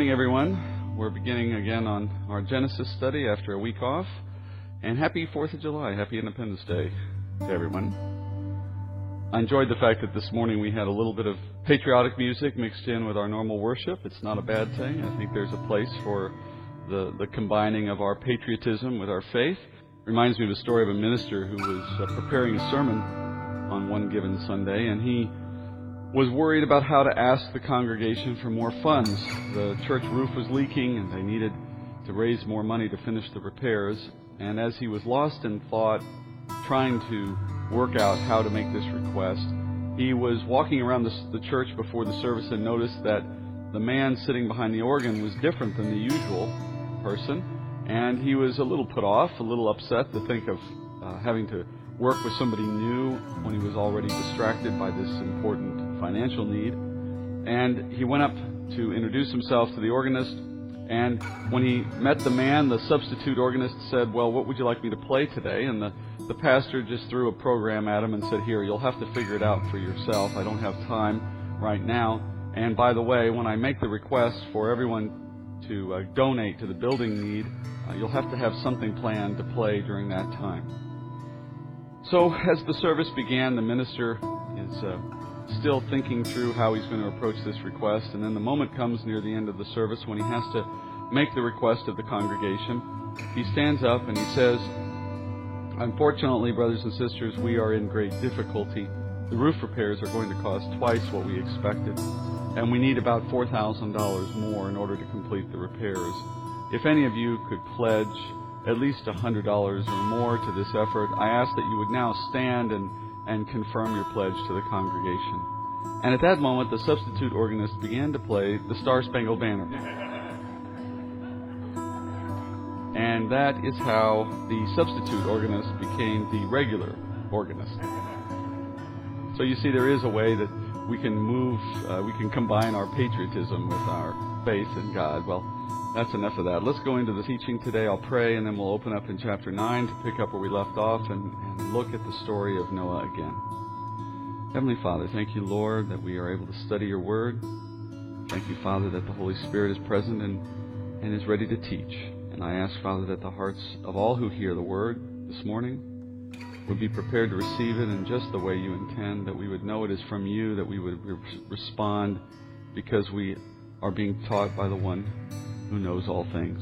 morning, everyone. We're beginning again on our Genesis study after a week off. And happy 4th of July. Happy Independence Day to everyone. I enjoyed the fact that this morning we had a little bit of patriotic music mixed in with our normal worship. It's not a bad thing. I think there's a place for the, the combining of our patriotism with our faith. Reminds me of a story of a minister who was uh, preparing a sermon on one given Sunday, and he was worried about how to ask the congregation for more funds. The church roof was leaking, and they needed to raise more money to finish the repairs. And as he was lost in thought, trying to work out how to make this request, he was walking around the, the church before the service and noticed that the man sitting behind the organ was different than the usual person. And he was a little put off, a little upset to think of uh, having to work with somebody new when he was already distracted by this important financial need. And he went up to introduce himself to the organist. And when he met the man, the substitute organist said, Well, what would you like me to play today? And the, the pastor just threw a program at him and said, Here, you'll have to figure it out for yourself. I don't have time right now. And by the way, when I make the request for everyone to uh, donate to the building need, uh, you'll have to have something planned to play during that time. So, as the service began, the minister is uh, still thinking through how he's going to approach this request. And then the moment comes near the end of the service when he has to make the request of the congregation. He stands up and he says, Unfortunately, brothers and sisters, we are in great difficulty. The roof repairs are going to cost twice what we expected, and we need about $4,000 more in order to complete the repairs. If any of you could pledge at least $100 or more to this effort, I ask that you would now stand and and confirm your pledge to the congregation. And at that moment, the substitute organist began to play the Star Spangled Banner. And that is how the substitute organist became the regular organist. So you see, there is a way that we can move, uh, we can combine our patriotism with our faith in God. Well, that's enough of that. Let's go into the teaching today. I'll pray, and then we'll open up in chapter 9 to pick up where we left off and, and look at the story of Noah again. Heavenly Father, thank you, Lord, that we are able to study your word. Thank you, Father, that the Holy Spirit is present and, and is ready to teach. And I ask, Father, that the hearts of all who hear the word this morning would be prepared to receive it in just the way you intend, that we would know it is from you, that we would re- respond because we are being taught by the one who knows all things.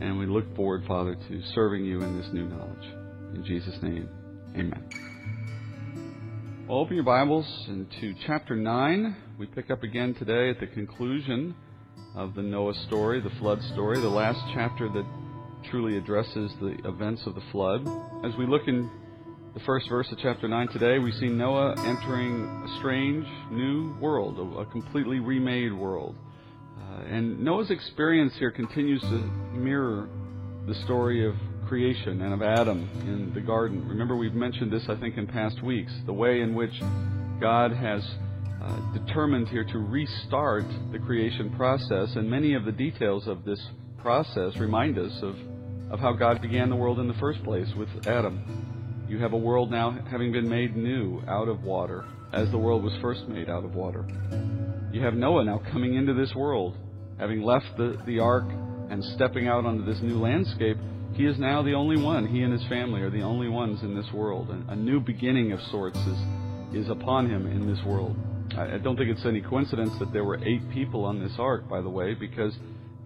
And we look forward, Father, to serving you in this new knowledge. In Jesus' name, amen. Well, open your Bibles into chapter 9. We pick up again today at the conclusion of the Noah story, the flood story, the last chapter that truly addresses the events of the flood. As we look in the first verse of chapter 9 today, we see Noah entering a strange new world, a completely remade world. Uh, and Noah's experience here continues to mirror the story of creation and of Adam in the garden. Remember, we've mentioned this, I think, in past weeks the way in which God has uh, determined here to restart the creation process, and many of the details of this process remind us of, of how God began the world in the first place with Adam. You have a world now having been made new out of water, as the world was first made out of water. You have Noah now coming into this world, having left the, the ark and stepping out onto this new landscape. He is now the only one. He and his family are the only ones in this world. And a new beginning of sorts is, is upon him in this world. I, I don't think it's any coincidence that there were eight people on this ark, by the way, because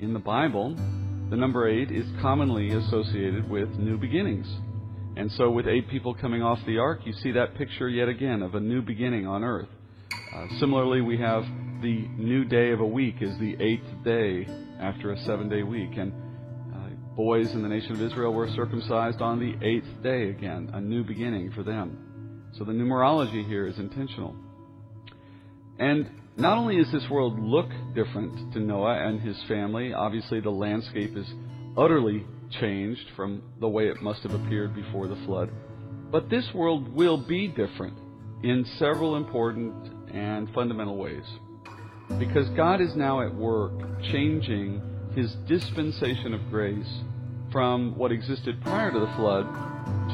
in the Bible, the number eight is commonly associated with new beginnings. And so, with eight people coming off the ark, you see that picture yet again of a new beginning on earth. Uh, similarly, we have the new day of a week is the eighth day after a seven day week. And uh, boys in the nation of Israel were circumcised on the eighth day again, a new beginning for them. So the numerology here is intentional. And not only does this world look different to Noah and his family, obviously the landscape is utterly changed from the way it must have appeared before the flood, but this world will be different in several important and fundamental ways. Because God is now at work changing his dispensation of grace from what existed prior to the flood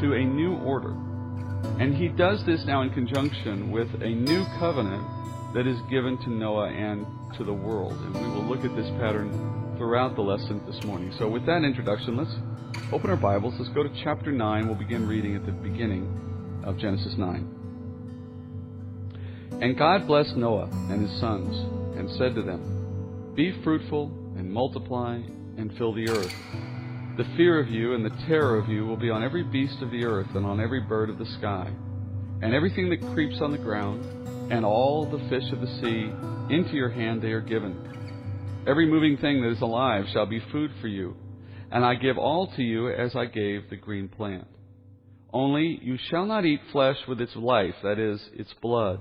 to a new order. And he does this now in conjunction with a new covenant that is given to Noah and to the world. And we will look at this pattern throughout the lesson this morning. So, with that introduction, let's open our Bibles. Let's go to chapter 9. We'll begin reading at the beginning of Genesis 9. And God blessed Noah and his sons, and said to them, Be fruitful, and multiply, and fill the earth. The fear of you and the terror of you will be on every beast of the earth, and on every bird of the sky, and everything that creeps on the ground and all the fish of the sea, into your hand they are given. Every moving thing that is alive shall be food for you, and I give all to you as I gave the green plant. Only you shall not eat flesh with its life, that is, its blood.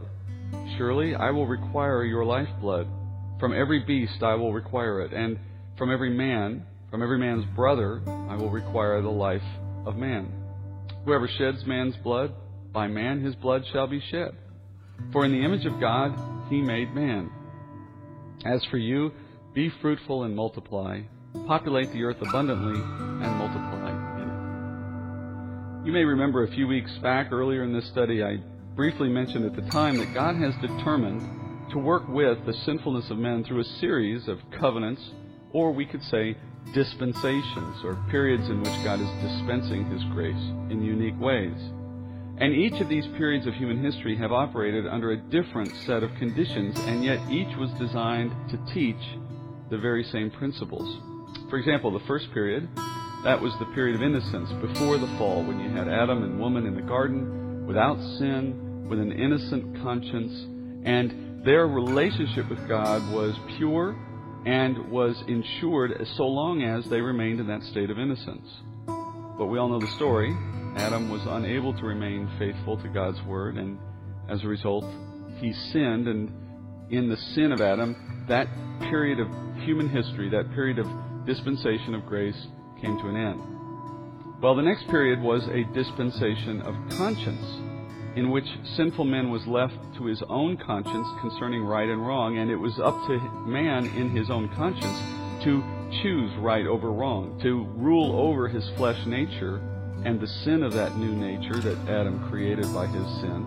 Surely I will require your lifeblood. From every beast I will require it, and from every man, from every man's brother, I will require the life of man. Whoever sheds man's blood, by man his blood shall be shed. For in the image of God he made man. As for you, be fruitful and multiply, populate the earth abundantly, and multiply in it. You may remember a few weeks back, earlier in this study, I briefly mentioned at the time that God has determined to work with the sinfulness of men through a series of covenants, or we could say dispensations, or periods in which God is dispensing His grace in unique ways. And each of these periods of human history have operated under a different set of conditions, and yet each was designed to teach the very same principles. For example, the first period, that was the period of innocence before the fall, when you had Adam and woman in the garden without sin, with an innocent conscience, and their relationship with God was pure and was ensured so long as they remained in that state of innocence. But we all know the story. Adam was unable to remain faithful to God's word, and as a result, he sinned. And in the sin of Adam, that period of human history, that period of dispensation of grace, came to an end. Well, the next period was a dispensation of conscience, in which sinful man was left to his own conscience concerning right and wrong, and it was up to man in his own conscience to choose right over wrong, to rule over his flesh nature and the sin of that new nature that Adam created by his sin,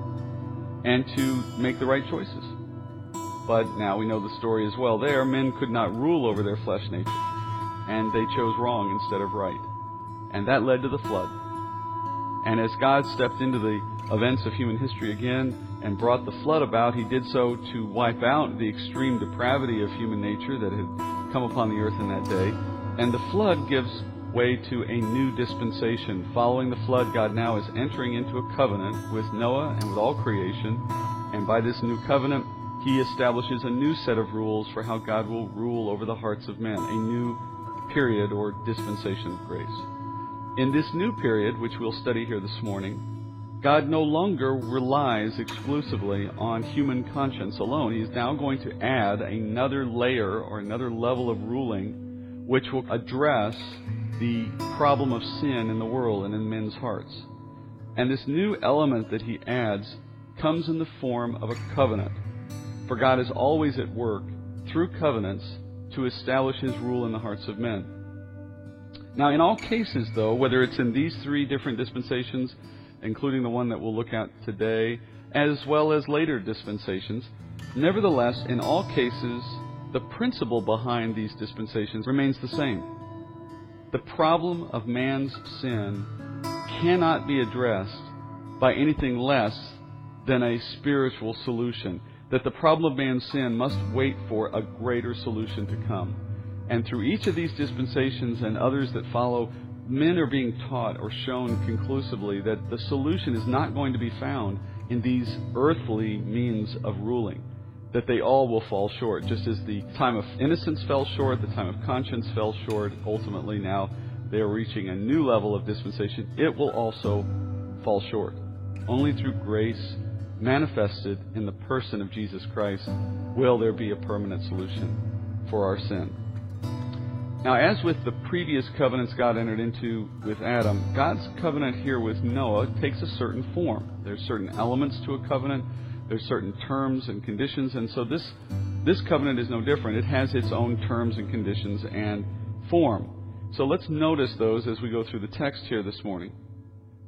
and to make the right choices. But now we know the story as well there. Men could not rule over their flesh nature, and they chose wrong instead of right. And that led to the flood. And as God stepped into the events of human history again and brought the flood about, he did so to wipe out the extreme depravity of human nature that had come upon the earth in that day. And the flood gives way to a new dispensation. Following the flood, God now is entering into a covenant with Noah and with all creation. And by this new covenant, he establishes a new set of rules for how God will rule over the hearts of men, a new period or dispensation of grace. In this new period, which we'll study here this morning, God no longer relies exclusively on human conscience alone. He's now going to add another layer or another level of ruling which will address the problem of sin in the world and in men's hearts. And this new element that he adds comes in the form of a covenant. For God is always at work through covenants to establish his rule in the hearts of men. Now, in all cases, though, whether it's in these three different dispensations, including the one that we'll look at today, as well as later dispensations, nevertheless, in all cases, the principle behind these dispensations remains the same. The problem of man's sin cannot be addressed by anything less than a spiritual solution. That the problem of man's sin must wait for a greater solution to come. And through each of these dispensations and others that follow, men are being taught or shown conclusively that the solution is not going to be found in these earthly means of ruling that they all will fall short. Just as the time of innocence fell short, the time of conscience fell short, ultimately now they are reaching a new level of dispensation, it will also fall short. Only through grace manifested in the person of Jesus Christ will there be a permanent solution for our sin. Now, as with the previous covenants God entered into with Adam, God's covenant here with Noah takes a certain form. There's certain elements to a covenant there's certain terms and conditions, and so this this covenant is no different. It has its own terms and conditions and form. So let's notice those as we go through the text here this morning.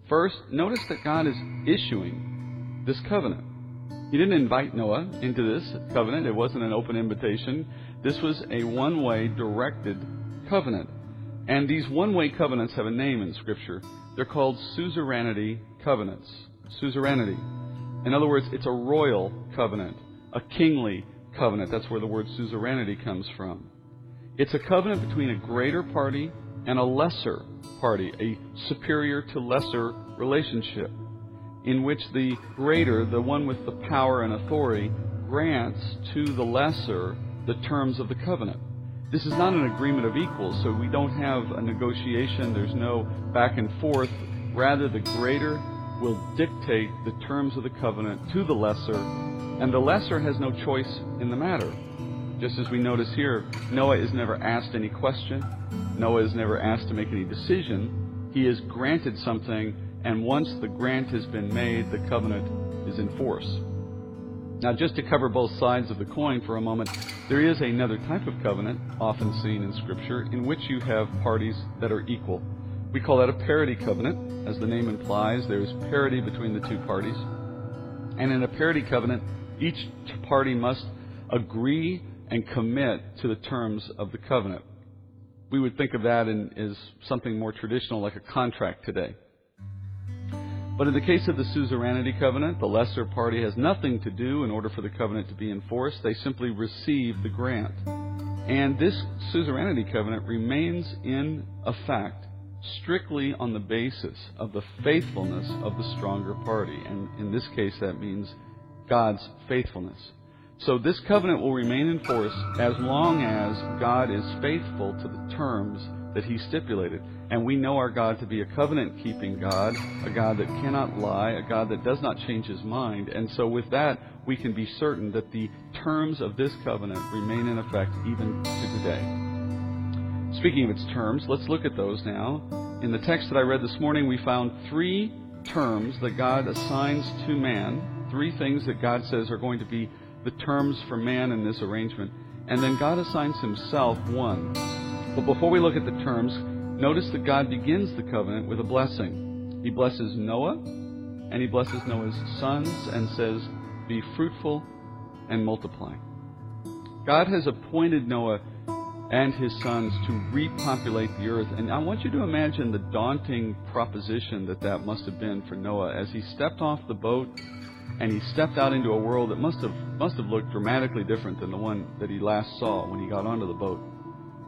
First, notice that God is issuing this covenant. He didn't invite Noah into this covenant. It wasn't an open invitation. This was a one way directed covenant. And these one way covenants have a name in Scripture. They're called suzerainty covenants. Suzerainty. In other words, it's a royal covenant, a kingly covenant. That's where the word suzerainty comes from. It's a covenant between a greater party and a lesser party, a superior to lesser relationship, in which the greater, the one with the power and authority, grants to the lesser the terms of the covenant. This is not an agreement of equals, so we don't have a negotiation, there's no back and forth. Rather, the greater will dictate the terms of the covenant to the lesser, and the lesser has no choice in the matter. Just as we notice here, Noah is never asked any question. Noah is never asked to make any decision. He is granted something, and once the grant has been made, the covenant is in force. Now, just to cover both sides of the coin for a moment, there is another type of covenant, often seen in Scripture, in which you have parties that are equal. We call that a parity covenant. As the name implies, there is parity between the two parties. And in a parity covenant, each party must agree and commit to the terms of the covenant. We would think of that in, as something more traditional, like a contract today. But in the case of the suzerainty covenant, the lesser party has nothing to do in order for the covenant to be enforced. They simply receive the grant. And this suzerainty covenant remains in effect strictly on the basis of the faithfulness of the stronger party. And in this case, that means God's faithfulness. So this covenant will remain in force as long as God is faithful to the terms that he stipulated. And we know our God to be a covenant keeping God, a God that cannot lie, a God that does not change his mind. And so with that, we can be certain that the terms of this covenant remain in effect even to today. Speaking of its terms, let's look at those now. In the text that I read this morning, we found three terms that God assigns to man, three things that God says are going to be the terms for man in this arrangement. And then God assigns himself one. But before we look at the terms, notice that God begins the covenant with a blessing. He blesses Noah, and he blesses Noah's sons, and says, Be fruitful and multiply. God has appointed Noah and his sons to repopulate the earth. And I want you to imagine the daunting proposition that that must have been for Noah as he stepped off the boat and he stepped out into a world that must have must have looked dramatically different than the one that he last saw when he got onto the boat.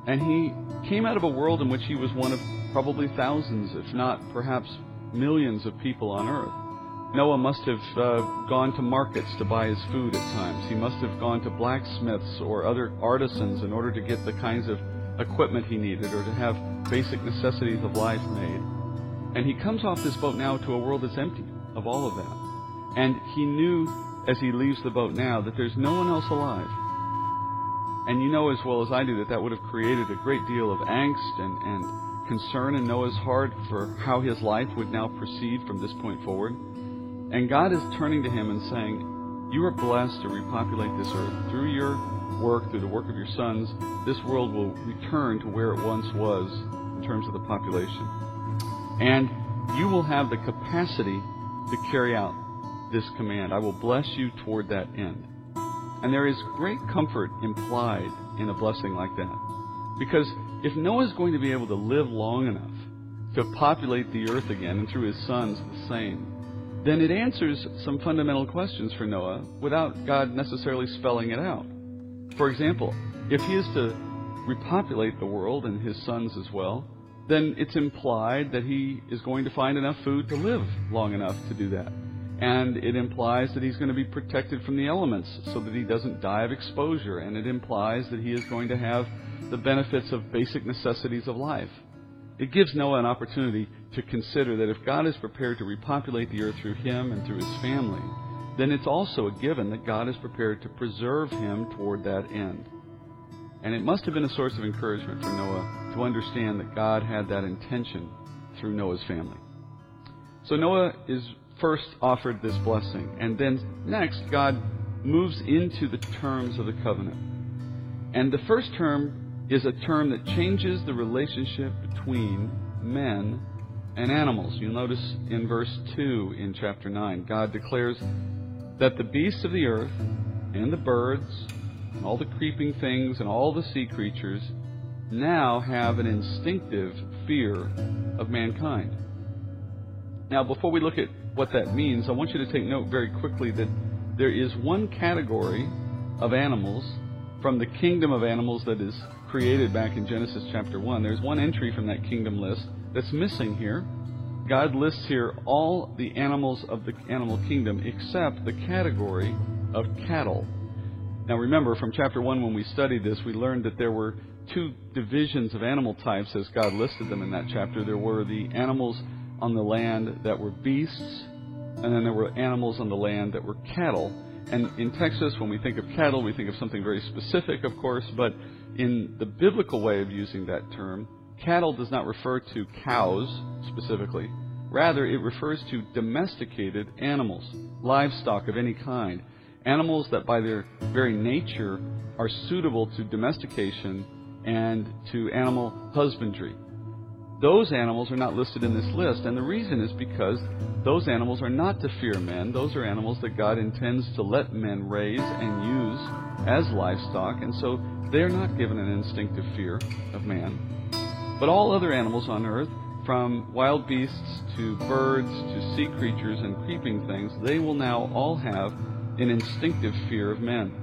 And he came out of a world in which he was one of probably thousands, if not perhaps millions of people on earth. Noah must have uh, gone to markets to buy his food at times. He must have gone to blacksmiths or other artisans in order to get the kinds of equipment he needed or to have basic necessities of life made. And he comes off this boat now to a world that's empty of all of that. And he knew as he leaves the boat now that there's no one else alive. And you know as well as I do that that would have created a great deal of angst and, and concern in Noah's heart for how his life would now proceed from this point forward. And God is turning to him and saying, You are blessed to repopulate this earth. Through your work, through the work of your sons, this world will return to where it once was in terms of the population. And you will have the capacity to carry out this command. I will bless you toward that end. And there is great comfort implied in a blessing like that. Because if Noah is going to be able to live long enough to populate the earth again, and through his sons the same, then it answers some fundamental questions for Noah without God necessarily spelling it out. For example, if he is to repopulate the world and his sons as well, then it's implied that he is going to find enough food to live long enough to do that. And it implies that he's going to be protected from the elements so that he doesn't die of exposure. And it implies that he is going to have the benefits of basic necessities of life. It gives Noah an opportunity to consider that if God is prepared to repopulate the earth through him and through his family, then it's also a given that God is prepared to preserve him toward that end. And it must have been a source of encouragement for Noah to understand that God had that intention through Noah's family. So Noah is first offered this blessing. And then next, God moves into the terms of the covenant. And the first term is a term that changes the relationship between men and animals. You'll notice in verse 2 in chapter 9, God declares that the beasts of the earth and the birds and all the creeping things and all the sea creatures now have an instinctive fear of mankind. Now, before we look at what that means, I want you to take note very quickly that there is one category of animals from the kingdom of animals that is created back in Genesis chapter 1. There's one entry from that kingdom list that's missing here. God lists here all the animals of the animal kingdom except the category of cattle. Now remember, from chapter 1 when we studied this, we learned that there were two divisions of animal types as God listed them in that chapter. There were the animals on the land that were beasts, and then there were animals on the land that were cattle. And in Texas, when we think of cattle, we think of something very specific, of course, but in the biblical way of using that term, cattle does not refer to cows specifically. Rather, it refers to domesticated animals, livestock of any kind, animals that by their very nature are suitable to domestication and to animal husbandry. Those animals are not listed in this list, and the reason is because those animals are not to fear men. Those are animals that God intends to let men raise and use as livestock, and so they are not given an instinctive fear of man. But all other animals on earth, from wild beasts to birds to sea creatures and creeping things, they will now all have an instinctive fear of men.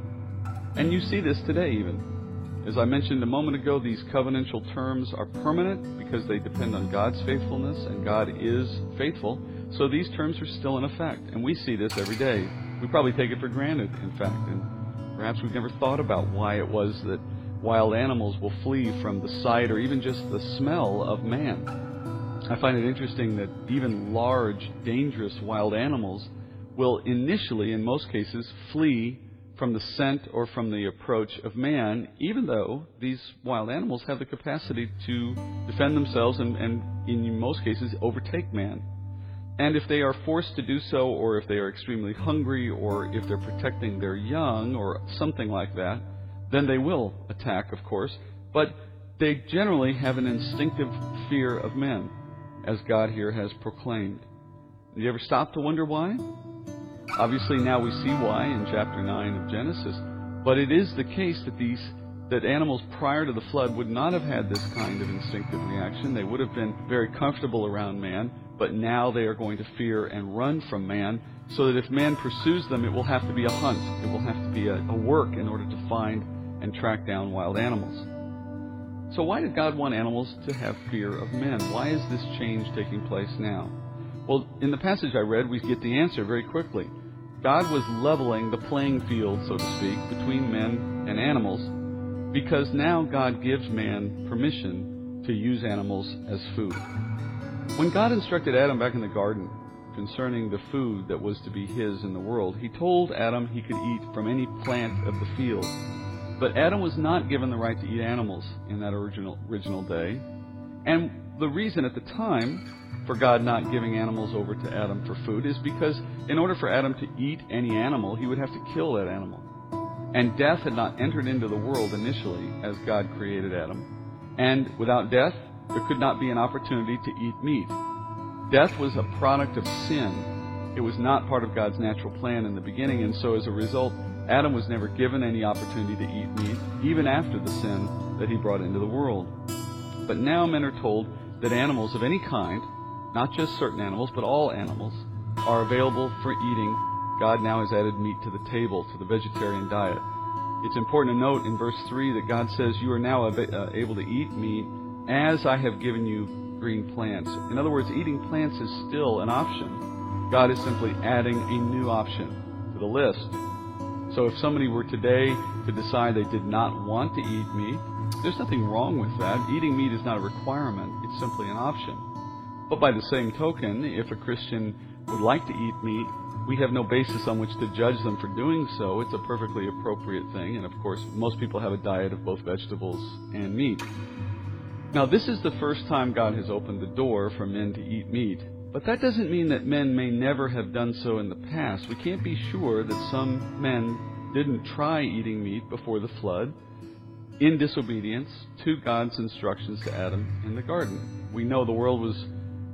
And you see this today, even. As I mentioned a moment ago, these covenantal terms are permanent because they depend on God's faithfulness, and God is faithful. So these terms are still in effect, and we see this every day. We probably take it for granted, in fact, and perhaps we've never thought about why it was that wild animals will flee from the sight or even just the smell of man. I find it interesting that even large, dangerous wild animals will initially, in most cases, flee from the scent or from the approach of man, even though these wild animals have the capacity to defend themselves and, and, in most cases, overtake man. And if they are forced to do so, or if they are extremely hungry, or if they're protecting their young, or something like that, then they will attack, of course. But they generally have an instinctive fear of men, as God here has proclaimed. You ever stop to wonder why? Obviously, now we see why in chapter 9 of Genesis. But it is the case that these that animals prior to the flood would not have had this kind of instinctive reaction. They would have been very comfortable around man, but now they are going to fear and run from man, so that if man pursues them, it will have to be a hunt. It will have to be a, a work in order to find and track down wild animals. So, why did God want animals to have fear of men? Why is this change taking place now? Well, in the passage I read, we get the answer very quickly. God was leveling the playing field, so to speak, between men and animals because now God gives man permission to use animals as food. When God instructed Adam back in the garden concerning the food that was to be his in the world, he told Adam he could eat from any plant of the field. But Adam was not given the right to eat animals in that original original day. And the reason at the time for God not giving animals over to Adam for food is because in order for Adam to eat any animal, he would have to kill that animal. And death had not entered into the world initially as God created Adam. And without death, there could not be an opportunity to eat meat. Death was a product of sin. It was not part of God's natural plan in the beginning, and so as a result, Adam was never given any opportunity to eat meat, even after the sin that he brought into the world. But now men are told that animals of any kind not just certain animals, but all animals, are available for eating. God now has added meat to the table, to the vegetarian diet. It's important to note in verse 3 that God says, You are now uh, able to eat meat as I have given you green plants. In other words, eating plants is still an option. God is simply adding a new option to the list. So if somebody were today to decide they did not want to eat meat, there's nothing wrong with that. Eating meat is not a requirement, it's simply an option. But by the same token, if a Christian would like to eat meat, we have no basis on which to judge them for doing so. It's a perfectly appropriate thing, and of course, most people have a diet of both vegetables and meat. Now, this is the first time God has opened the door for men to eat meat. But that doesn't mean that men may never have done so in the past. We can't be sure that some men didn't try eating meat before the flood in disobedience to God's instructions to Adam in the garden. We know the world was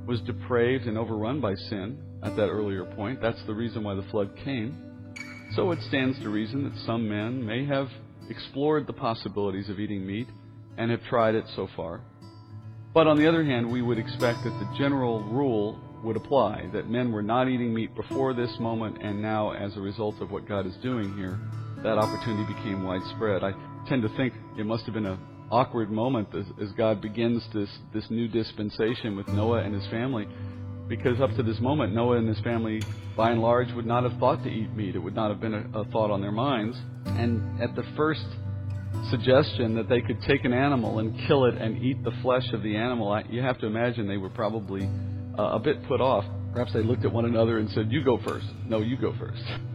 was depraved and overrun by sin at that earlier point. That's the reason why the flood came. So it stands to reason that some men may have explored the possibilities of eating meat and have tried it so far. But on the other hand, we would expect that the general rule would apply that men were not eating meat before this moment, and now, as a result of what God is doing here, that opportunity became widespread. I tend to think it must have been an awkward moment as, as God begins this, this new dispensation with Noah and his family, because up to this moment, Noah and his family, by and large, would not have thought to eat meat. It would not have been a, a thought on their minds. And at the first suggestion that they could take an animal and kill it and eat the flesh of the animal, I, you have to imagine they were probably uh, a bit put off. Perhaps they looked at one another and said, You go first. No, you go first.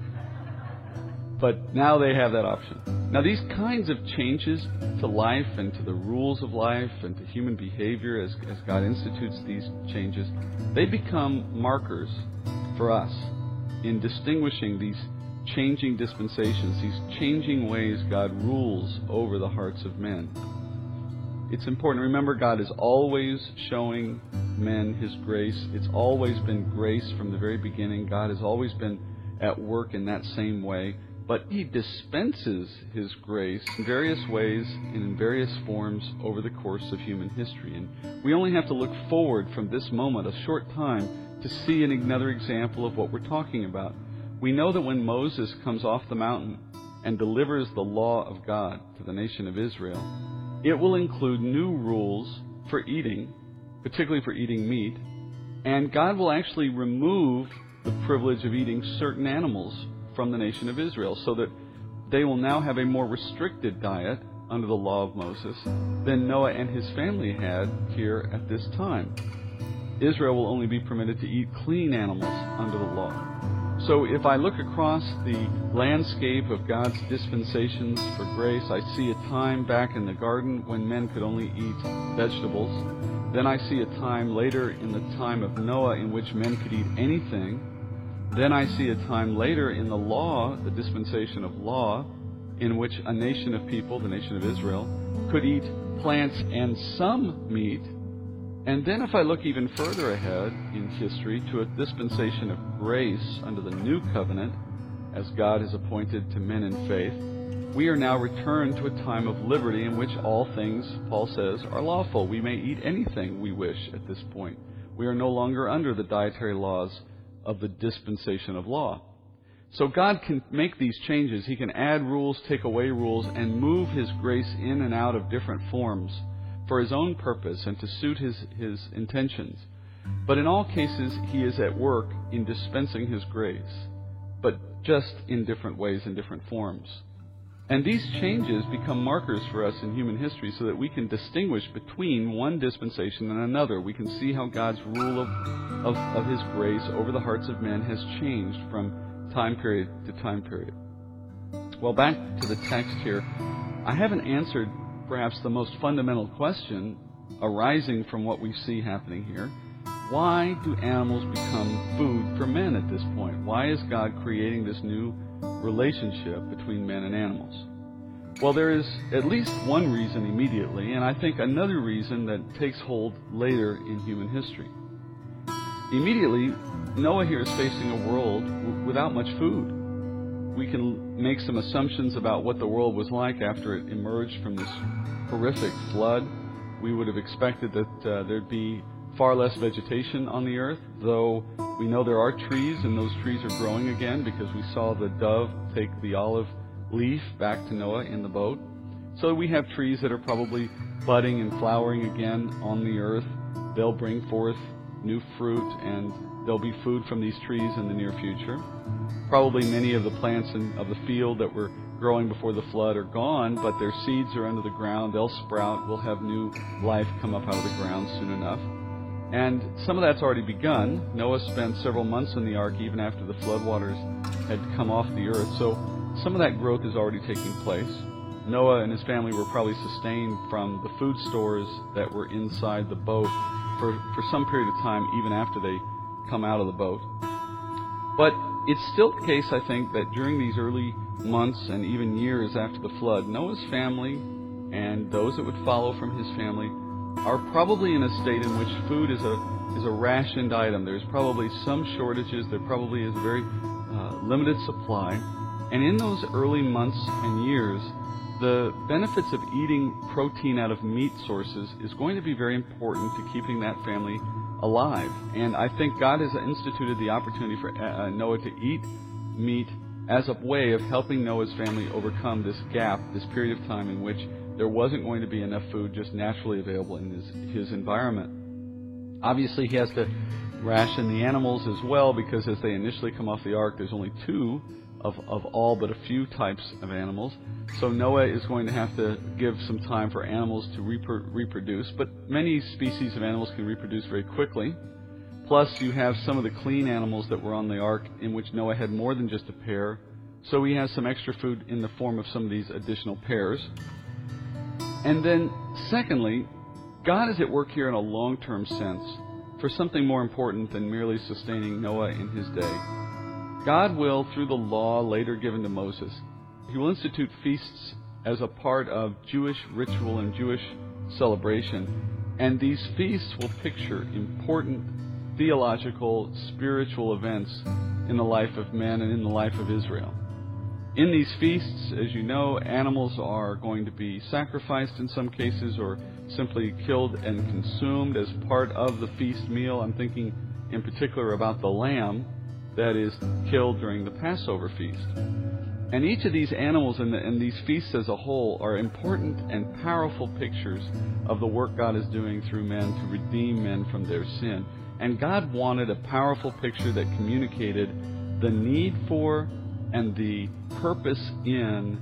but now they have that option. Now, these kinds of changes to life and to the rules of life and to human behavior as, as God institutes these changes, they become markers for us in distinguishing these changing dispensations, these changing ways God rules over the hearts of men. It's important. Remember, God is always showing men His grace. It's always been grace from the very beginning. God has always been at work in that same way. But He dispenses His grace in various ways and in various forms over the course of human history. And we only have to look forward from this moment, a short time, to see another example of what we're talking about. We know that when Moses comes off the mountain and delivers the law of God to the nation of Israel, it will include new rules for eating, particularly for eating meat, and God will actually remove the privilege of eating certain animals from the nation of Israel so that they will now have a more restricted diet under the law of Moses than Noah and his family had here at this time. Israel will only be permitted to eat clean animals under the law. So if I look across the landscape of God's dispensations for grace, I see a time back in the garden when men could only eat vegetables. Then I see a time later in the time of Noah in which men could eat anything. Then I see a time later in the law, the dispensation of law, in which a nation of people, the nation of Israel, could eat plants and some meat and then, if I look even further ahead in history to a dispensation of grace under the new covenant, as God has appointed to men in faith, we are now returned to a time of liberty in which all things, Paul says, are lawful. We may eat anything we wish at this point. We are no longer under the dietary laws of the dispensation of law. So God can make these changes. He can add rules, take away rules, and move His grace in and out of different forms for his own purpose and to suit his, his intentions. But in all cases, he is at work in dispensing his grace, but just in different ways and different forms. And these changes become markers for us in human history so that we can distinguish between one dispensation and another. We can see how God's rule of, of, of His grace over the hearts of men has changed from time period to time period. Well, back to the text here. I haven't answered perhaps the most fundamental question arising from what we see happening here. Why do animals become food for men at this point? Why is God creating this new relationship between men and animals? Well, there is at least one reason immediately, and I think another reason that takes hold later in human history. Immediately, Noah here is facing a world without much food we can make some assumptions about what the world was like after it emerged from this horrific flood. We would have expected that uh, there'd be far less vegetation on the earth, though we know there are trees, and those trees are growing again because we saw the dove take the olive leaf back to Noah in the boat. So we have trees that are probably budding and flowering again on the earth. They'll bring forth new fruit, and there'll be food from these trees in the near future. Probably many of the plants in, of the field that were growing before the flood are gone, but their seeds are under the ground. They'll sprout. We'll have new life come up out of the ground soon enough. And some of that's already begun. Noah spent several months in the ark even after the floodwaters had come off the earth. So some of that growth is already taking place. Noah and his family were probably sustained from the food stores that were inside the boat for, for some period of time, even after they come out of the boat. But it's still the case, I think, that during these early months and even years after the flood, Noah's family and those that would follow from his family are probably in a state in which food is a is a rationed item. There's probably some shortages. There probably is a very uh, limited supply. And in those early months and years, the benefits of eating protein out of meat sources is going to be very important to keeping that family alive. And I think God has instituted the opportunity for uh, uh, Noah to eat meat as a way of helping Noah's family overcome this gap, this period of time in which there wasn't going to be enough food just naturally available in his, his environment. Obviously, he has to ration the animals as well because as they initially come off the ark, there's only two of, of all but a few types of animals. So Noah is going to have to give some time for animals to repro- reproduce, but many species of animals can reproduce very quickly. Plus, you have some of the clean animals that were on the ark in which Noah had more than just a pair. So he has some extra food in the form of some of these additional pairs. And then, secondly, God is at work here in a long term sense for something more important than merely sustaining Noah in his day. God will, through the law later given to Moses, he will institute feasts as a part of Jewish ritual and Jewish celebration. And these feasts will picture important theological, spiritual events in the life of man and in the life of Israel. In these feasts, as you know, animals are going to be sacrificed in some cases or simply killed and consumed as part of the feast meal. I'm thinking in particular about the lamb that is killed during the Passover feast. And each of these animals and, the, and, these feasts as a whole are important and powerful pictures of the work God is doing through men to redeem men from their sin. And God wanted a powerful picture that communicated the need for and the purpose in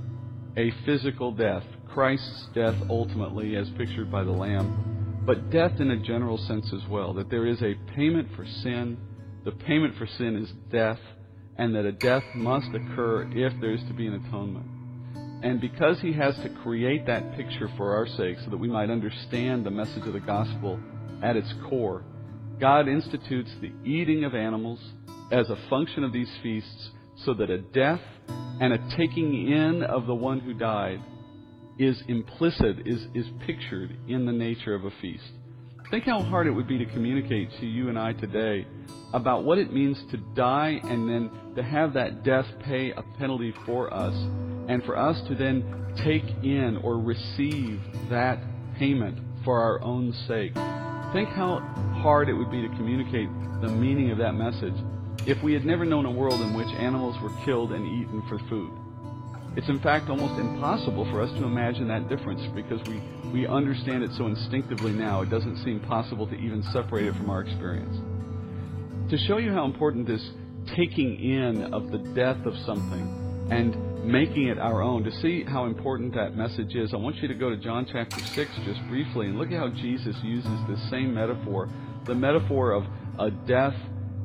a physical death. Christ's death ultimately, as pictured by the Lamb, but death in a general sense as well. That there is a payment for sin. The payment for sin is death and that a death must occur if there is to be an atonement. And because he has to create that picture for our sake so that we might understand the message of the gospel at its core, God institutes the eating of animals as a function of these feasts so that a death and a taking in of the one who died is implicit, is, is pictured in the nature of a feast. Think how hard it would be to communicate to you and I today about what it means to die and then to have that death pay a penalty for us, and for us to then take in or receive that payment for our own sake. Think how hard it would be to communicate the meaning of that message if we had never known a world in which animals were killed and eaten for food. It's in fact almost impossible for us to imagine that difference because we, we understand it so instinctively now, it doesn't seem possible to even separate it from our experience. To show you how important this taking in of the death of something and making it our own, to see how important that message is, I want you to go to John chapter 6 just briefly and look at how Jesus uses this same metaphor the metaphor of a death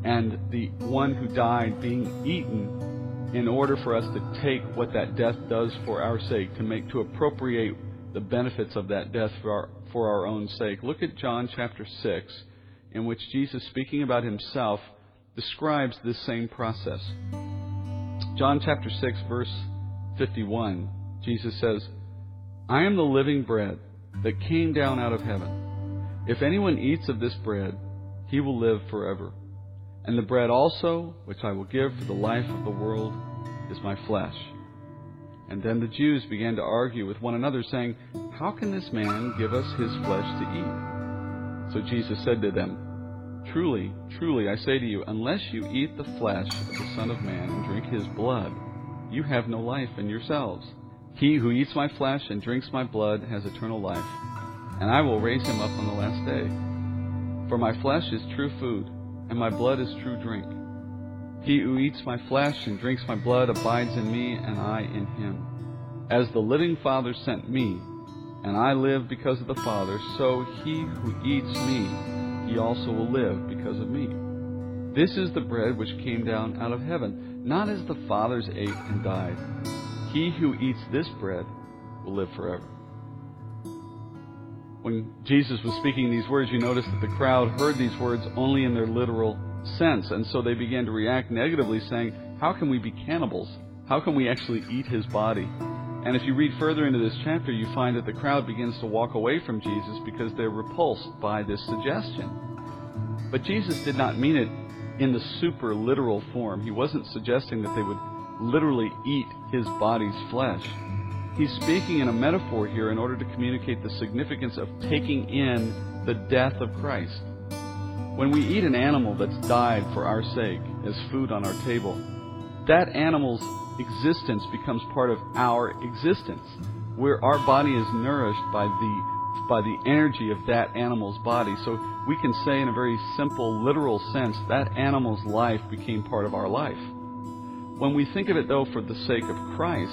and the one who died being eaten in order for us to take what that death does for our sake, to make to appropriate the benefits of that death for our, for our own sake. Look at John chapter 6, in which Jesus, speaking about himself, describes this same process. John chapter 6, verse 51, Jesus says, I am the living bread that came down out of heaven. If anyone eats of this bread, he will live forever. And the bread also, which I will give for the life of the world, is my flesh. And then the Jews began to argue with one another, saying, How can this man give us his flesh to eat? So Jesus said to them, Truly, truly, I say to you, unless you eat the flesh of the Son of Man and drink his blood, you have no life in yourselves. He who eats my flesh and drinks my blood has eternal life, and I will raise him up on the last day. For my flesh is true food and my blood is true drink. He who eats my flesh and drinks my blood abides in me, and I in him. As the living Father sent me, and I live because of the Father, so he who eats me, he also will live because of me. This is the bread which came down out of heaven, not as the fathers ate and died. He who eats this bread will live forever. When Jesus was speaking these words, you notice that the crowd heard these words only in their literal sense, and so they began to react negatively, saying, How can we be cannibals? How can we actually eat his body? And if you read further into this chapter, you find that the crowd begins to walk away from Jesus because they're repulsed by this suggestion. But Jesus did not mean it in the super literal form. He wasn't suggesting that they would literally eat his body's flesh. He's speaking in a metaphor here in order to communicate the significance of taking in the death of Christ. When we eat an animal that's died for our sake as food on our table, that animal's existence becomes part of our existence, where our body is nourished by the by the energy of that animal's body. So we can say in a very simple, literal sense, that animal's life became part of our life. When we think of it though for the sake of Christ,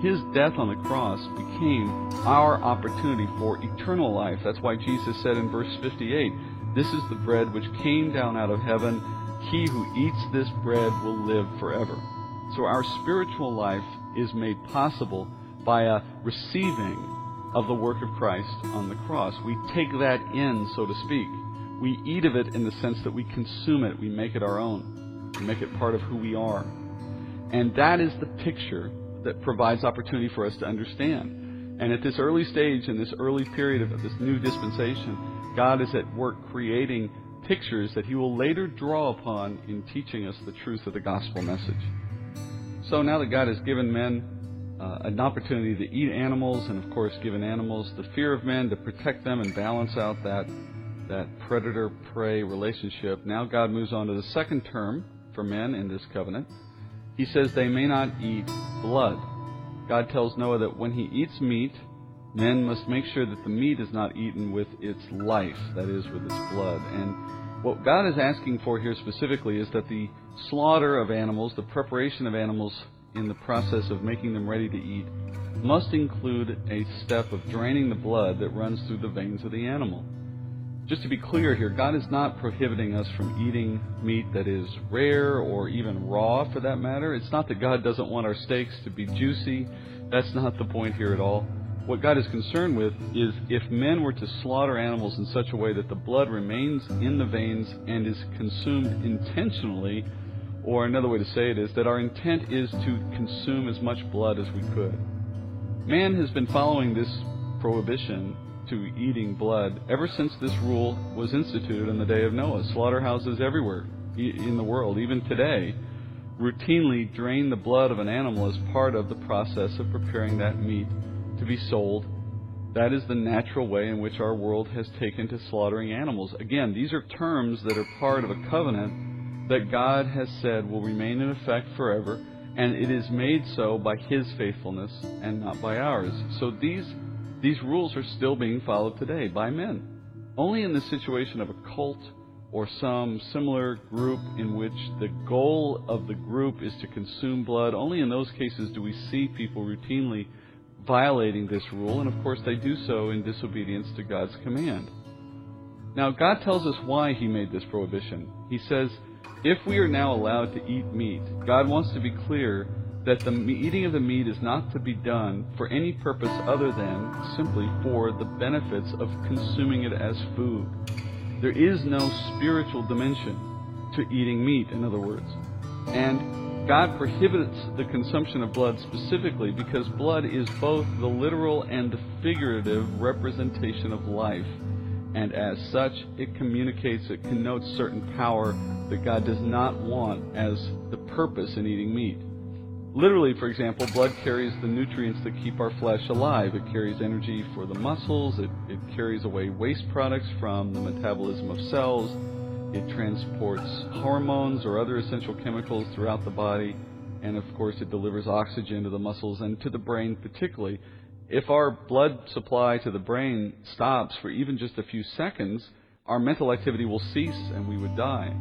his death on the cross became our opportunity for eternal life. That's why Jesus said in verse 58, This is the bread which came down out of heaven. He who eats this bread will live forever. So our spiritual life is made possible by a receiving of the work of Christ on the cross. We take that in, so to speak. We eat of it in the sense that we consume it, we make it our own, we make it part of who we are. And that is the picture that provides opportunity for us to understand. And at this early stage, in this early period of this new dispensation, God is at work creating pictures that He will later draw upon in teaching us the truth of the gospel message. So now that God has given men uh, an opportunity to eat animals, and of course, given animals the fear of men to protect them and balance out that that predator prey relationship. Now God moves on to the second term for men in this covenant. He says they may not eat blood. God tells Noah that when he eats meat, men must make sure that the meat is not eaten with its life, that is, with its blood. And what God is asking for here specifically is that the slaughter of animals, the preparation of animals in the process of making them ready to eat must include a step of draining the blood that runs through the veins of the animal. Just to be clear here, God is not prohibiting us from eating meat that is rare or even raw for that matter. It's not that God doesn't want our steaks to be juicy. That's not the point here at all. What God is concerned with is if men were to slaughter animals in such a way that the blood remains in the veins and is consumed intentionally or another way to say it is that our intent is to consume as much blood as we could. Man has been following this prohibition to eating blood ever since this rule was instituted in the day of Noah. Slaughterhouses everywhere in the world, even today, routinely drain the blood of an animal as part of the process of preparing that meat to be sold. That is the natural way in which our world has taken to slaughtering animals. Again, these are terms that are part of a covenant that God has said will remain in effect forever, and it is made so by His faithfulness and not by ours. So these, these rules are still being followed today by men. Only in the situation of a cult or some similar group in which the goal of the group is to consume blood, only in those cases do we see people routinely violating this rule, and of course they do so in disobedience to God's command. Now, God tells us why He made this prohibition. He says, if we are now allowed to eat meat, God wants to be clear that the eating of the meat is not to be done for any purpose other than simply for the benefits of consuming it as food. There is no spiritual dimension to eating meat, in other words. And God prohibits the consumption of blood specifically because blood is both the literal and the figurative representation of life and as such, it communicates, it connotes certain power that God does not want as the purpose in eating meat. Literally, for example, blood carries the nutrients that keep our flesh alive. It carries energy for the muscles, it, it carries away waste products from the metabolism of cells, it transports hormones or other essential chemicals throughout the body, and of course, it delivers oxygen to the muscles and to the brain particularly if our blood supply to the brain stops for even just a few seconds, our mental activity will cease and we would die.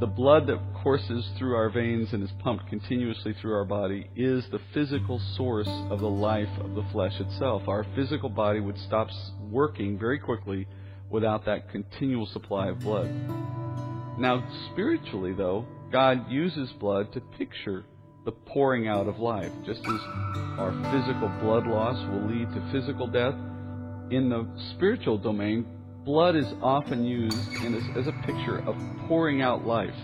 The blood that courses through our veins and is pumped continuously through our body is the physical source of the life of the flesh itself. Our physical body would stop working very quickly without that continual supply of blood. Now, spiritually, though, God uses blood to picture the pouring out of life. Just as our physical blood loss will lead to physical death, in the spiritual domain, blood is often used a, as a picture of pouring out life.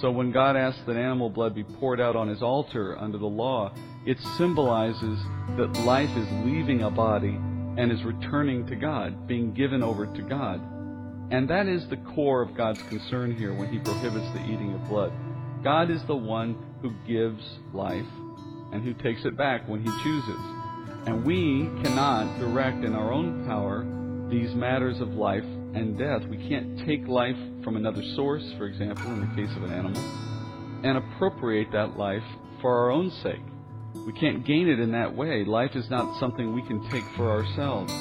So when God asks that animal blood be poured out on his altar under the law, it symbolizes that life is leaving a body and is returning to God, being given over to God. And that is the core of God's concern here when he prohibits the eating of blood. God is the one who gives life and who takes it back when he chooses. And we cannot direct in our own power these matters of life and death. We can't take life from another source, for example, in the case of an animal, and appropriate that life for our own sake. We can't gain it in that way. Life is not something we can take for ourselves.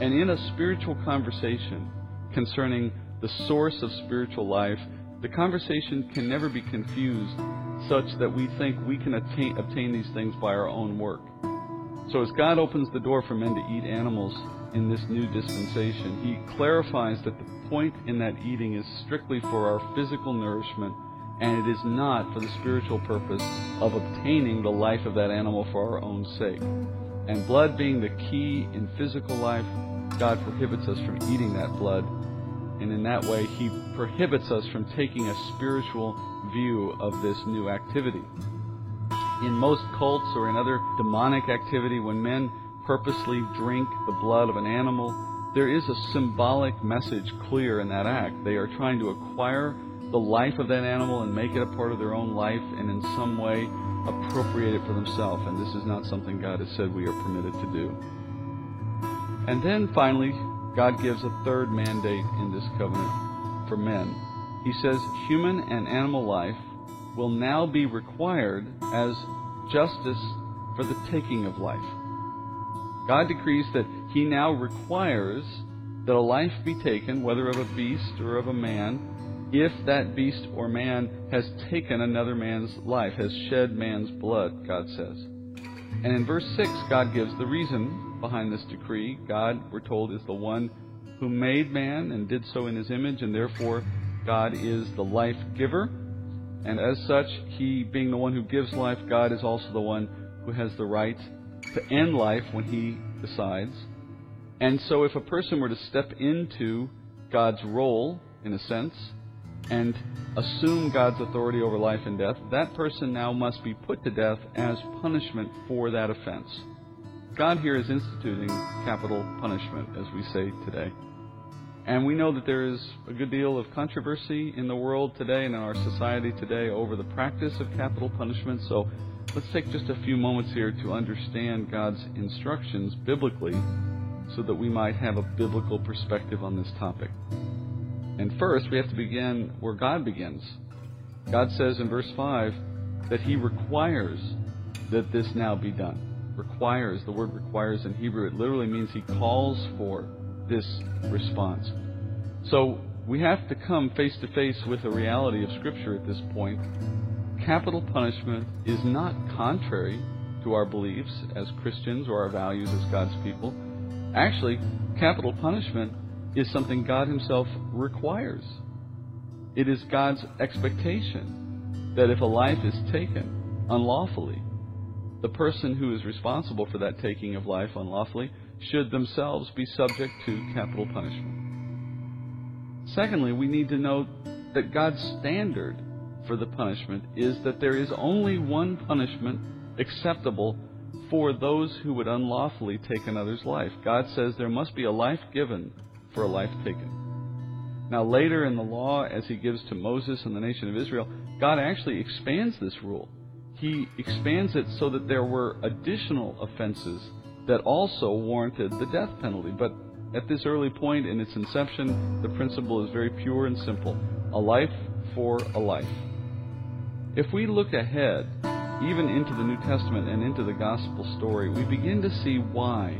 And in a spiritual conversation concerning the source of spiritual life, the conversation can never be confused such that we think we can attain, obtain these things by our own work. So as God opens the door for men to eat animals in this new dispensation, He clarifies that the point in that eating is strictly for our physical nourishment and it is not for the spiritual purpose of obtaining the life of that animal for our own sake. And blood being the key in physical life, God prohibits us from eating that blood. And in that way, He prohibits us from taking a spiritual view of this new activity. In most cults or in other demonic activity, when men purposely drink the blood of an animal, there is a symbolic message clear in that act. They are trying to acquire the life of that animal and make it a part of their own life and in some way appropriate it for themselves. And this is not something God has said we are permitted to do. And then finally, God gives a third mandate in this covenant for men. He says human and animal life will now be required as justice for the taking of life. God decrees that He now requires that a life be taken, whether of a beast or of a man, if that beast or man has taken another man's life, has shed man's blood, God says. And in verse 6, God gives the reason behind this decree. God, we're told, is the one who made man and did so in his image, and therefore God is the life giver. And as such, he being the one who gives life, God is also the one who has the right to end life when he decides. And so if a person were to step into God's role, in a sense, and assume God's authority over life and death, that person now must be put to death as punishment for that offense. God here is instituting capital punishment, as we say today. And we know that there is a good deal of controversy in the world today and in our society today over the practice of capital punishment. So let's take just a few moments here to understand God's instructions biblically so that we might have a biblical perspective on this topic. And first, we have to begin where God begins. God says in verse 5 that He requires that this now be done. Requires, the word requires in Hebrew, it literally means He calls for this response. So we have to come face to face with the reality of Scripture at this point. Capital punishment is not contrary to our beliefs as Christians or our values as God's people. Actually, capital punishment is something God Himself requires. It is God's expectation that if a life is taken unlawfully, the person who is responsible for that taking of life unlawfully should themselves be subject to capital punishment. Secondly, we need to know that God's standard for the punishment is that there is only one punishment acceptable for those who would unlawfully take another's life. God says there must be a life given for a life taken. Now, later in the law, as he gives to Moses and the nation of Israel, God actually expands this rule. He expands it so that there were additional offenses that also warranted the death penalty. But at this early point in its inception, the principle is very pure and simple a life for a life. If we look ahead, even into the New Testament and into the gospel story, we begin to see why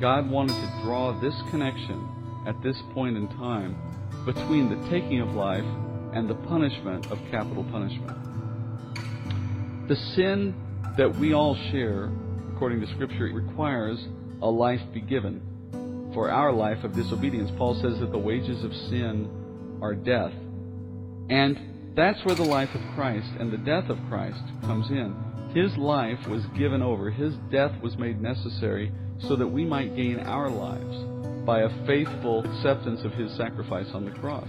God wanted to draw this connection at this point in time between the taking of life and the punishment of capital punishment. The sin that we all share, according to Scripture, requires a life be given. For our life of disobedience, Paul says that the wages of sin are death. And that's where the life of Christ and the death of Christ comes in. His life was given over, his death was made necessary so that we might gain our lives by a faithful acceptance of his sacrifice on the cross.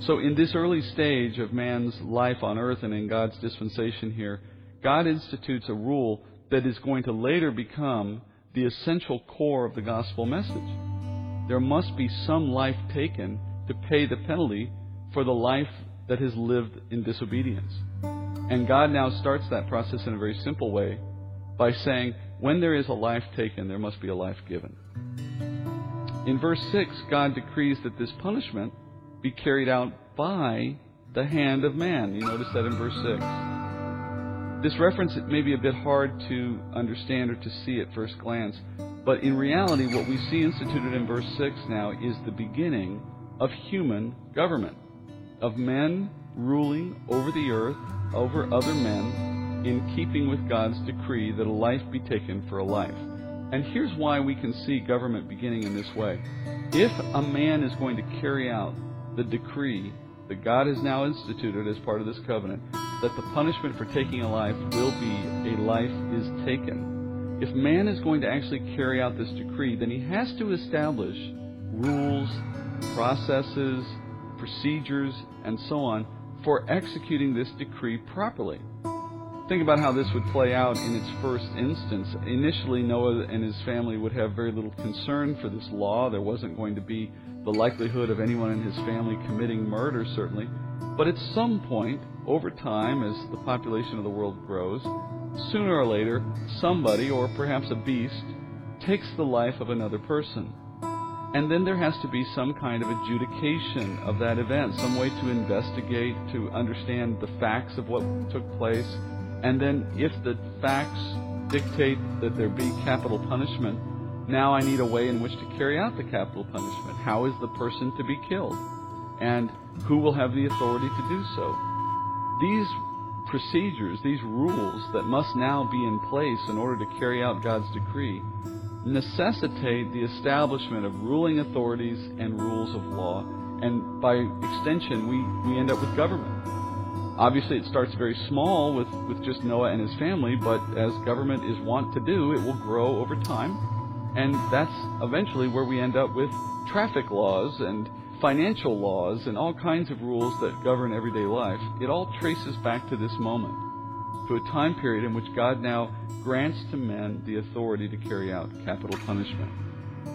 So, in this early stage of man's life on earth and in God's dispensation here, God institutes a rule that is going to later become the essential core of the gospel message. There must be some life taken to pay the penalty for the life that has lived in disobedience. And God now starts that process in a very simple way by saying, when there is a life taken, there must be a life given. In verse 6, God decrees that this punishment be carried out by the hand of man. You notice that in verse 6. This reference may be a bit hard to understand or to see at first glance, but in reality, what we see instituted in verse 6 now is the beginning of human government, of men ruling over the earth, over other men, in keeping with God's decree that a life be taken for a life. And here's why we can see government beginning in this way. If a man is going to carry out the decree that God has now instituted as part of this covenant, that the punishment for taking a life will be a life is taken. If man is going to actually carry out this decree, then he has to establish rules, processes, procedures, and so on for executing this decree properly. Think about how this would play out in its first instance. Initially, Noah and his family would have very little concern for this law. There wasn't going to be the likelihood of anyone in his family committing murder, certainly. But at some point, over time, as the population of the world grows, sooner or later, somebody, or perhaps a beast, takes the life of another person. And then there has to be some kind of adjudication of that event, some way to investigate, to understand the facts of what took place. And then if the facts dictate that there be capital punishment, now I need a way in which to carry out the capital punishment. How is the person to be killed? And who will have the authority to do so? These procedures, these rules that must now be in place in order to carry out God's decree necessitate the establishment of ruling authorities and rules of law. And by extension, we, we end up with government. Obviously, it starts very small with, with just Noah and his family, but as government is wont to do, it will grow over time. And that's eventually where we end up with traffic laws and financial laws and all kinds of rules that govern everyday life. It all traces back to this moment, to a time period in which God now grants to men the authority to carry out capital punishment.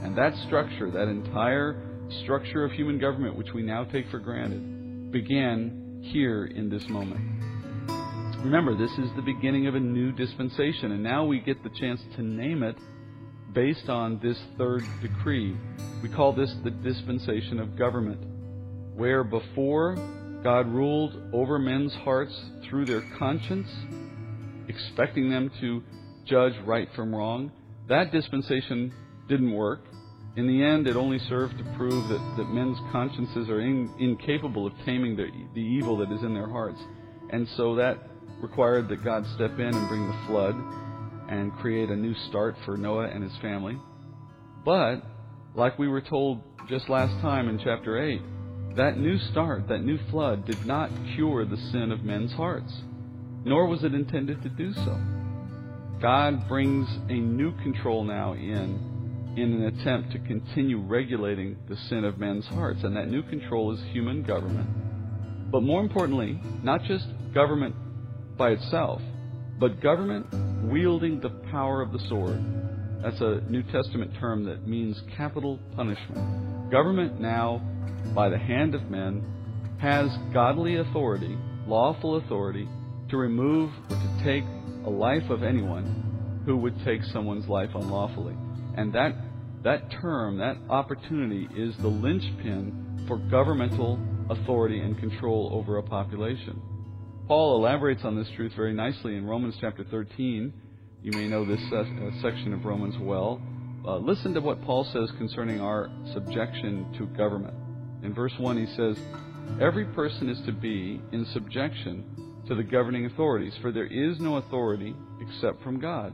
And that structure, that entire structure of human government, which we now take for granted, began here in this moment. Remember, this is the beginning of a new dispensation, and now we get the chance to name it based on this third decree. We call this the dispensation of government, where before God ruled over men's hearts through their conscience, expecting them to judge right from wrong. That dispensation didn't work. In the end, it only served to prove that, that men's consciences are in, incapable of taming the, the evil that is in their hearts. And so that required that God step in and bring the flood and create a new start for Noah and his family. But, like we were told just last time in chapter 8, that new start, that new flood, did not cure the sin of men's hearts, nor was it intended to do so. God brings a new control now in in an attempt to continue regulating the sin of men's hearts. And that new control is human government. But more importantly, not just government by itself, but government wielding the power of the sword. That's a New Testament term that means capital punishment. Government now, by the hand of men, has godly authority, lawful authority, to remove or to take a life of anyone who would take someone's life unlawfully. And that, that term, that opportunity, is the linchpin for governmental authority and control over a population. Paul elaborates on this truth very nicely in Romans chapter 13. You may know this uh, section of Romans well. Uh, listen to what Paul says concerning our subjection to government. In verse 1, he says, Every person is to be in subjection to the governing authorities, for there is no authority except from God,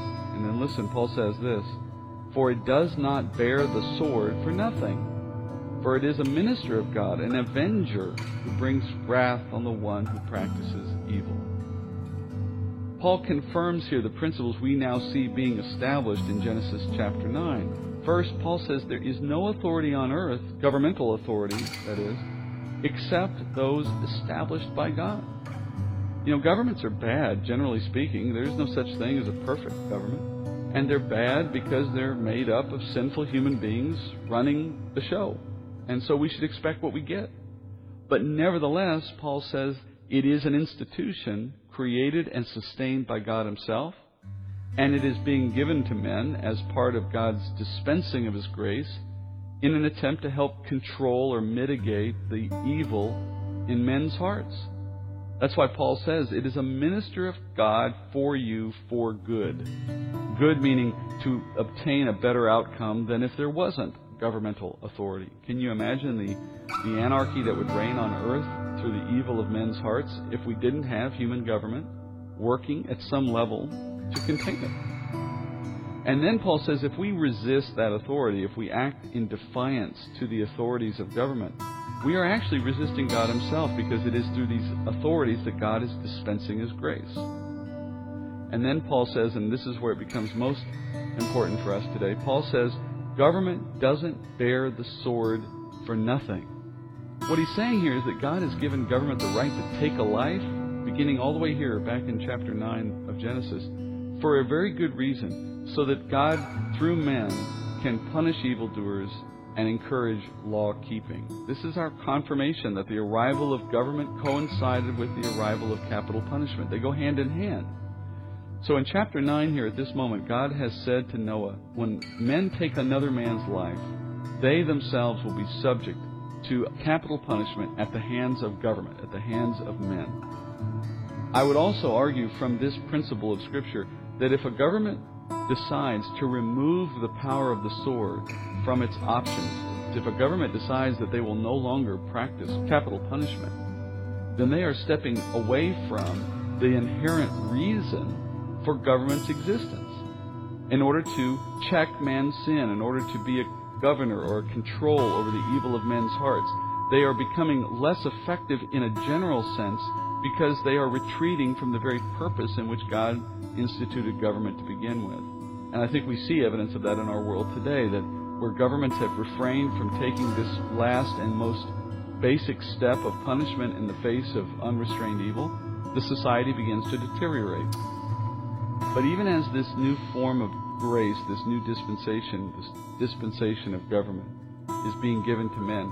And then listen, Paul says this For it does not bear the sword for nothing. For it is a minister of God, an avenger who brings wrath on the one who practices evil. Paul confirms here the principles we now see being established in Genesis chapter 9. First, Paul says there is no authority on earth, governmental authority, that is, except those established by God. You know, governments are bad, generally speaking. There's no such thing as a perfect government. And they're bad because they're made up of sinful human beings running the show. And so we should expect what we get. But nevertheless, Paul says it is an institution created and sustained by God Himself, and it is being given to men as part of God's dispensing of His grace in an attempt to help control or mitigate the evil in men's hearts. That's why Paul says it is a minister of God for you for good. Good meaning to obtain a better outcome than if there wasn't governmental authority. Can you imagine the, the anarchy that would reign on earth through the evil of men's hearts if we didn't have human government working at some level to contain it? And then Paul says if we resist that authority, if we act in defiance to the authorities of government, we are actually resisting God Himself because it is through these authorities that God is dispensing His grace. And then Paul says, and this is where it becomes most important for us today, Paul says, government doesn't bear the sword for nothing. What he's saying here is that God has given government the right to take a life, beginning all the way here, back in chapter 9 of Genesis, for a very good reason so that God, through men, can punish evildoers and encourage law keeping. This is our confirmation that the arrival of government coincided with the arrival of capital punishment. They go hand in hand. So in chapter 9 here at this moment, God has said to Noah, when men take another man's life, they themselves will be subject to capital punishment at the hands of government, at the hands of men. I would also argue from this principle of Scripture that if a government decides to remove the power of the sword from its options, if a government decides that they will no longer practice capital punishment, then they are stepping away from the inherent reason for government's existence. In order to check man's sin, in order to be a governor or a control over the evil of men's hearts, they are becoming less effective in a general sense because they are retreating from the very purpose in which God instituted government to begin with. And I think we see evidence of that in our world today, that where governments have refrained from taking this last and most basic step of punishment in the face of unrestrained evil, the society begins to deteriorate. But even as this new form of grace, this new dispensation, this dispensation of government is being given to men,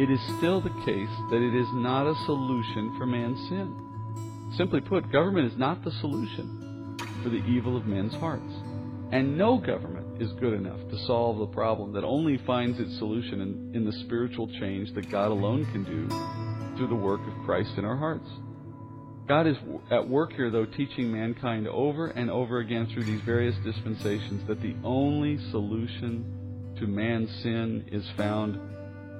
it is still the case that it is not a solution for man's sin. Simply put, government is not the solution for the evil of men's hearts. And no government is good enough to solve the problem that only finds its solution in, in the spiritual change that God alone can do through the work of Christ in our hearts. God is at work here, though, teaching mankind over and over again through these various dispensations that the only solution to man's sin is found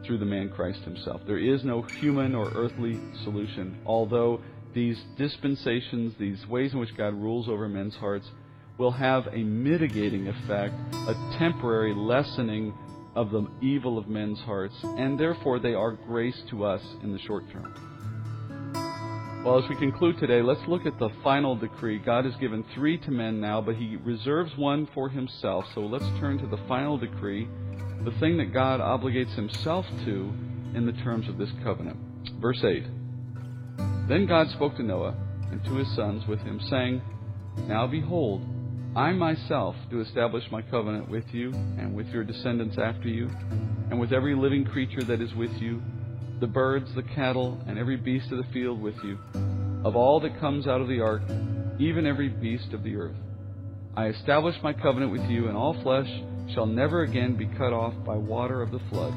through the man Christ himself. There is no human or earthly solution, although these dispensations, these ways in which God rules over men's hearts, will have a mitigating effect, a temporary lessening of the evil of men's hearts, and therefore they are grace to us in the short term. Well, as we conclude today, let's look at the final decree. God has given three to men now, but He reserves one for Himself. So let's turn to the final decree, the thing that God obligates Himself to in the terms of this covenant. Verse 8. Then God spoke to Noah and to his sons with him, saying, Now behold, I myself do establish my covenant with you and with your descendants after you, and with every living creature that is with you, the birds, the cattle, and every beast of the field with you, of all that comes out of the ark, even every beast of the earth. I establish my covenant with you, and all flesh shall never again be cut off by water of the flood.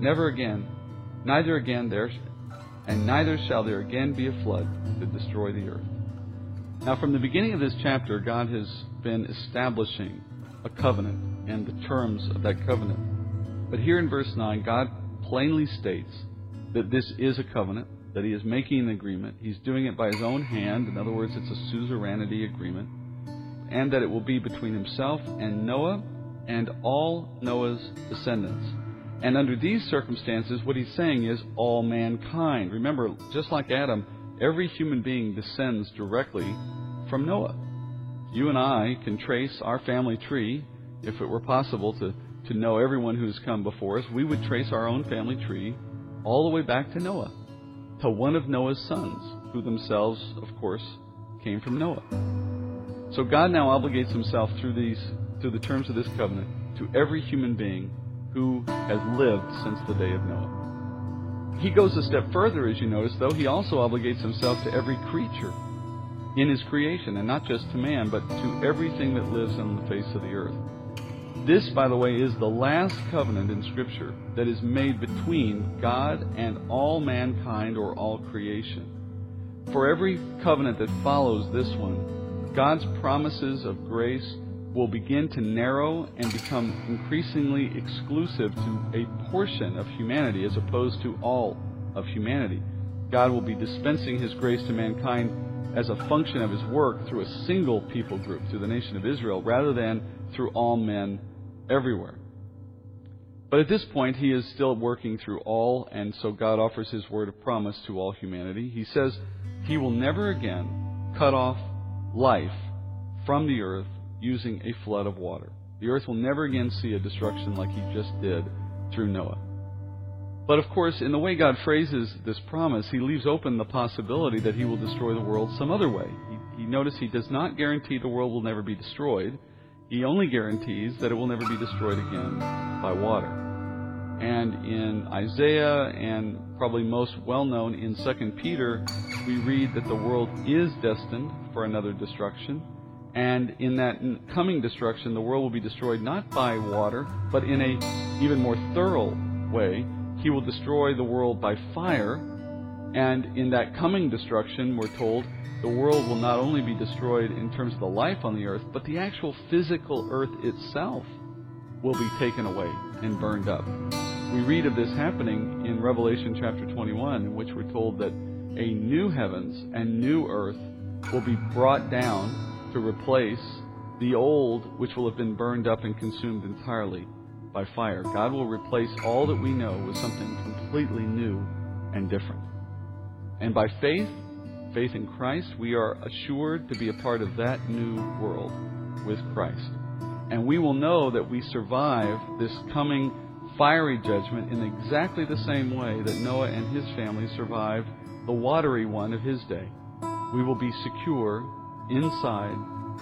Never again, neither again there and neither shall there again be a flood to destroy the earth. Now, from the beginning of this chapter, God has been establishing a covenant and the terms of that covenant. But here in verse 9, God plainly states that this is a covenant, that He is making an agreement. He's doing it by His own hand. In other words, it's a suzerainty agreement. And that it will be between Himself and Noah and all Noah's descendants. And under these circumstances, what he's saying is all mankind. Remember, just like Adam, every human being descends directly from Noah. You and I can trace our family tree, if it were possible to, to know everyone who's come before us, we would trace our own family tree all the way back to Noah, to one of Noah's sons, who themselves, of course, came from Noah. So God now obligates himself through these through the terms of this covenant to every human being who has lived since the day of Noah. He goes a step further, as you notice, though. He also obligates himself to every creature in his creation, and not just to man, but to everything that lives on the face of the earth. This, by the way, is the last covenant in Scripture that is made between God and all mankind or all creation. For every covenant that follows this one, God's promises of grace will begin to narrow and become increasingly exclusive to a portion of humanity as opposed to all of humanity. God will be dispensing His grace to mankind as a function of His work through a single people group, through the nation of Israel, rather than through all men everywhere. But at this point, He is still working through all, and so God offers His word of promise to all humanity. He says He will never again cut off life from the earth using a flood of water. The earth will never again see a destruction like he just did through Noah. But of course, in the way God phrases this promise, he leaves open the possibility that he will destroy the world some other way. He, he notice he does not guarantee the world will never be destroyed. He only guarantees that it will never be destroyed again by water. And in Isaiah and probably most well known in 2 Peter, we read that the world is destined for another destruction and in that coming destruction, the world will be destroyed not by water, but in a even more thorough way. He will destroy the world by fire. And in that coming destruction, we're told, the world will not only be destroyed in terms of the life on the earth, but the actual physical earth itself will be taken away and burned up. We read of this happening in Revelation chapter 21, in which we're told that a new heavens and new earth will be brought down to replace the old, which will have been burned up and consumed entirely by fire. God will replace all that we know with something completely new and different. And by faith, faith in Christ, we are assured to be a part of that new world with Christ. And we will know that we survive this coming fiery judgment in exactly the same way that Noah and his family survived the watery one of his day. We will be secure inside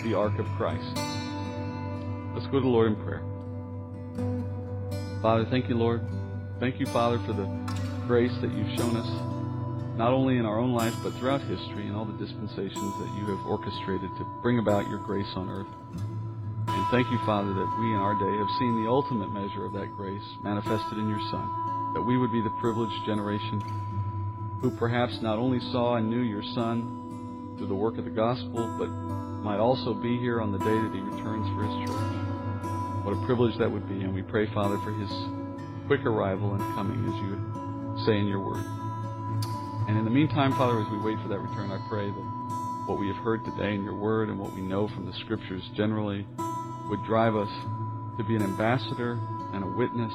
the ark of Christ. Let's go to the Lord in prayer. Father, thank you, Lord. Thank you, Father, for the grace that you've shown us, not only in our own life, but throughout history and all the dispensations that you have orchestrated to bring about your grace on earth. Thank you, Father, that we in our day have seen the ultimate measure of that grace manifested in your Son, that we would be the privileged generation who perhaps not only saw and knew your Son, through the work of the gospel, but might also be here on the day that he returns for his church. What a privilege that would be. And we pray, Father, for his quick arrival and coming, as you say in your word. And in the meantime, Father, as we wait for that return, I pray that what we have heard today in your word and what we know from the scriptures generally would drive us to be an ambassador and a witness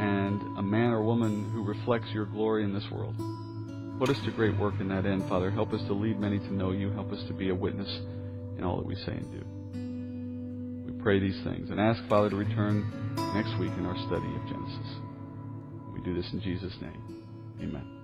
and a man or woman who reflects your glory in this world. Put us to great work in that end, Father. Help us to lead many to know you. Help us to be a witness in all that we say and do. We pray these things and ask, Father, to return next week in our study of Genesis. We do this in Jesus' name. Amen.